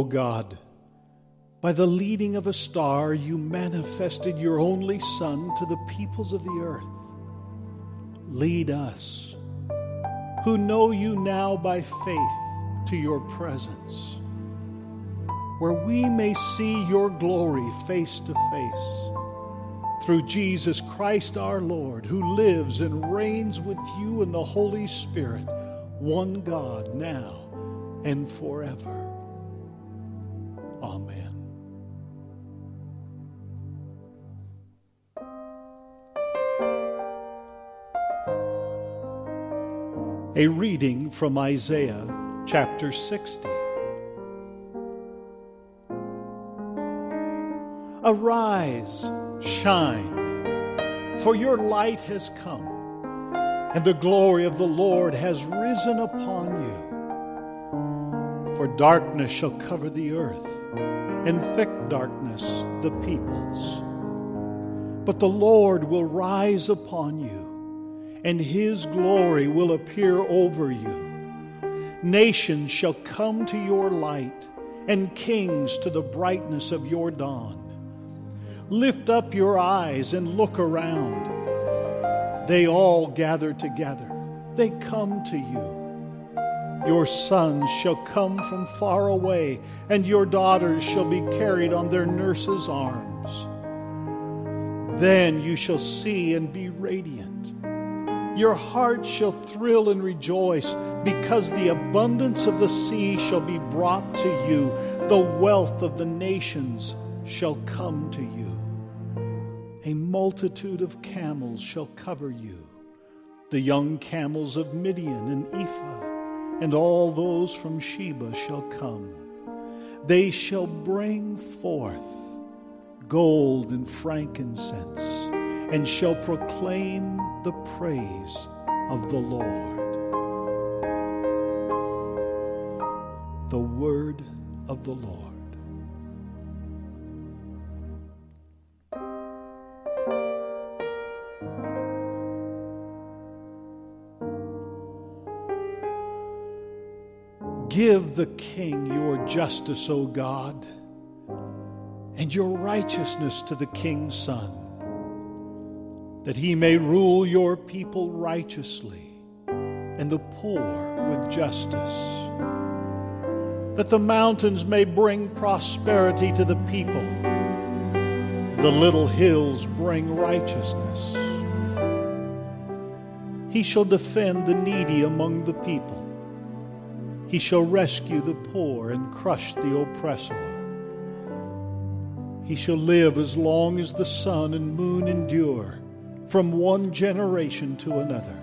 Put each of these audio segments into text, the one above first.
O God, by the leading of a star, you manifested your only Son to the peoples of the earth. Lead us, who know you now by faith, to your presence, where we may see your glory face to face. Through Jesus Christ our Lord, who lives and reigns with you in the Holy Spirit, one God, now and forever. Amen. A reading from Isaiah chapter 60. Arise, shine, for your light has come, and the glory of the Lord has risen upon you. For darkness shall cover the earth, and thick darkness the peoples. But the Lord will rise upon you and his glory will appear over you. Nations shall come to your light, and kings to the brightness of your dawn. Lift up your eyes and look around. They all gather together, they come to you. Your sons shall come from far away, and your daughters shall be carried on their nurses' arms. Then you shall see and be radiant your heart shall thrill and rejoice, because the abundance of the sea shall be brought to you. The wealth of the nations shall come to you. A multitude of camels shall cover you, the young camels of Midian and Ephah, and all those from Sheba shall come. They shall bring forth gold and frankincense, and shall proclaim the praise of the Lord. The word of the Lord. Give the king your justice, O God, and your righteousness to the king's son that he may rule your people righteously and the poor with justice, that the mountains may bring prosperity to the people, the little hills bring righteousness. He shall defend the needy among the people. He shall rescue the poor and crush the oppressor. He shall live as long as the sun and moon endure from one generation to another.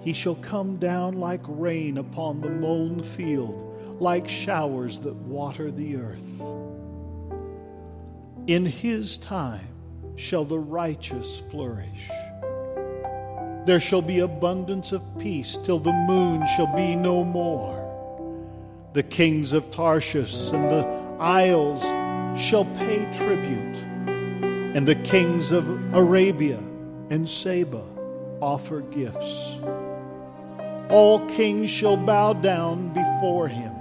He shall come down like rain upon the mown field, like showers that water the earth. In his time shall the righteous flourish. There shall be abundance of peace till the moon shall be no more. The kings of Tarshish and the isles shall pay tribute and the kings of Arabia and Seba offer gifts. All kings shall bow down before him,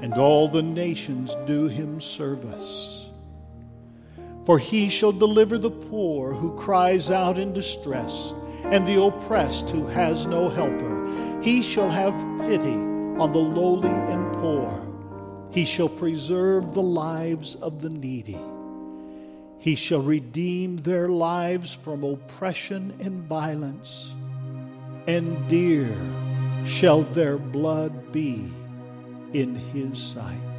and all the nations do him service. For he shall deliver the poor who cries out in distress, and the oppressed who has no helper. He shall have pity on the lowly and poor. He shall preserve the lives of the needy. He shall redeem their lives from oppression and violence, and dear shall their blood be in his sight.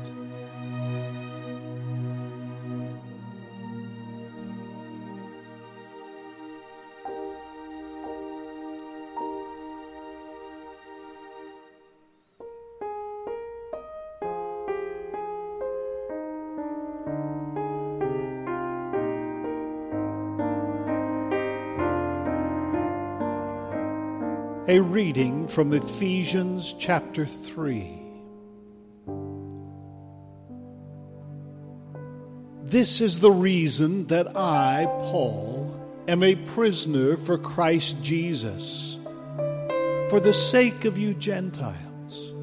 A reading from Ephesians chapter 3. This is the reason that I, Paul, am a prisoner for Christ Jesus, for the sake of you Gentiles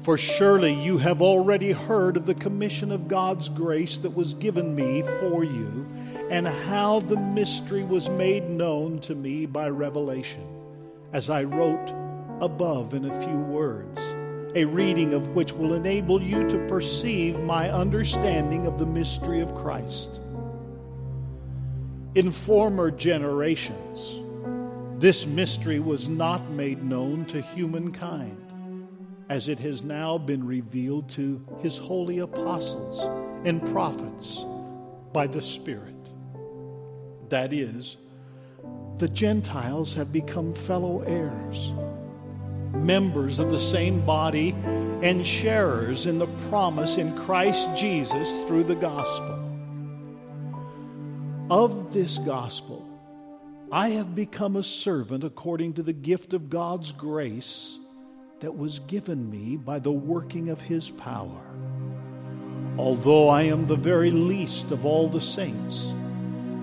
For surely you have already heard of the commission of God's grace that was given me for you, and how the mystery was made known to me by revelation, as I wrote above in a few words, a reading of which will enable you to perceive my understanding of the mystery of Christ. In former generations, this mystery was not made known to humankind as it has now been revealed to his holy apostles and prophets by the Spirit. That is, the Gentiles have become fellow heirs, members of the same body, and sharers in the promise in Christ Jesus through the gospel. Of this gospel, I have become a servant according to the gift of God's grace that was given me by the working of his power. Although I am the very least of all the saints,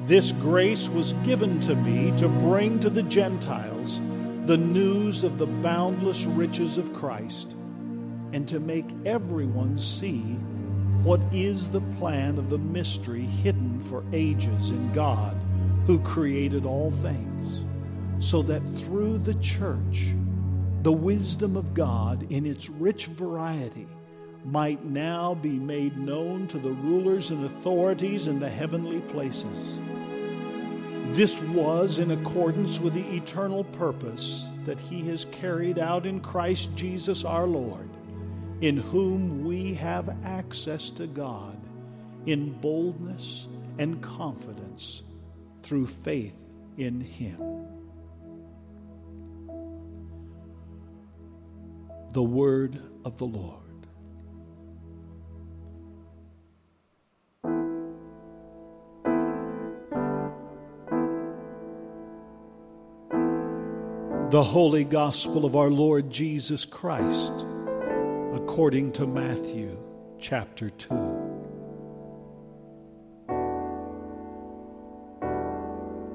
this grace was given to me to bring to the Gentiles the news of the boundless riches of Christ and to make everyone see what is the plan of the mystery hidden for ages in God who created all things, so that through the church, the wisdom of God in its rich variety might now be made known to the rulers and authorities in the heavenly places. This was in accordance with the eternal purpose that He has carried out in Christ Jesus our Lord, in whom we have access to God in boldness and confidence through faith in Him. the word of the Lord. The Holy Gospel of our Lord Jesus Christ, according to Matthew chapter 2.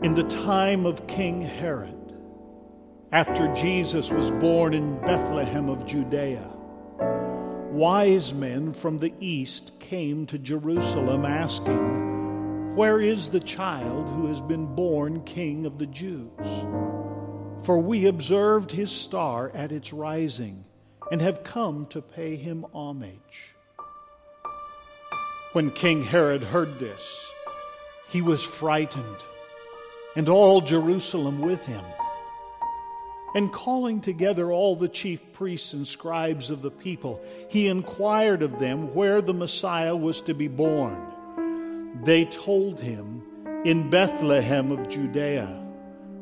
In the time of King Herod, after Jesus was born in Bethlehem of Judea. Wise men from the east came to Jerusalem asking, Where is the child who has been born King of the Jews? For we observed his star at its rising and have come to pay him homage. When King Herod heard this, he was frightened, and all Jerusalem with him. And calling together all the chief priests and scribes of the people, he inquired of them where the Messiah was to be born. They told him, In Bethlehem of Judea,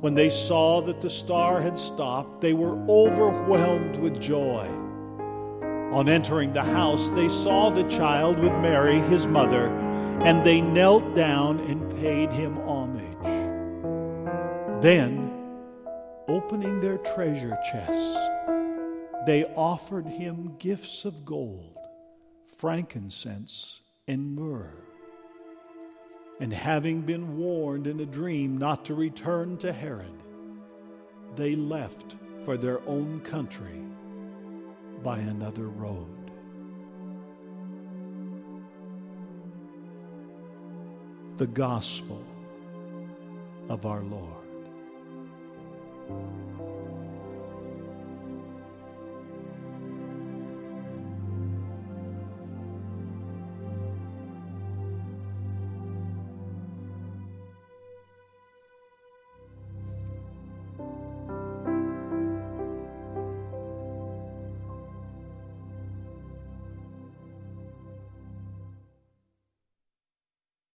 When they saw that the star had stopped, they were overwhelmed with joy. On entering the house, they saw the child with Mary, his mother, and they knelt down and paid him homage. Then, opening their treasure chests, they offered him gifts of gold, frankincense, and myrrh. And having been warned in a dream not to return to Herod, they left for their own country by another road. The Gospel of our Lord.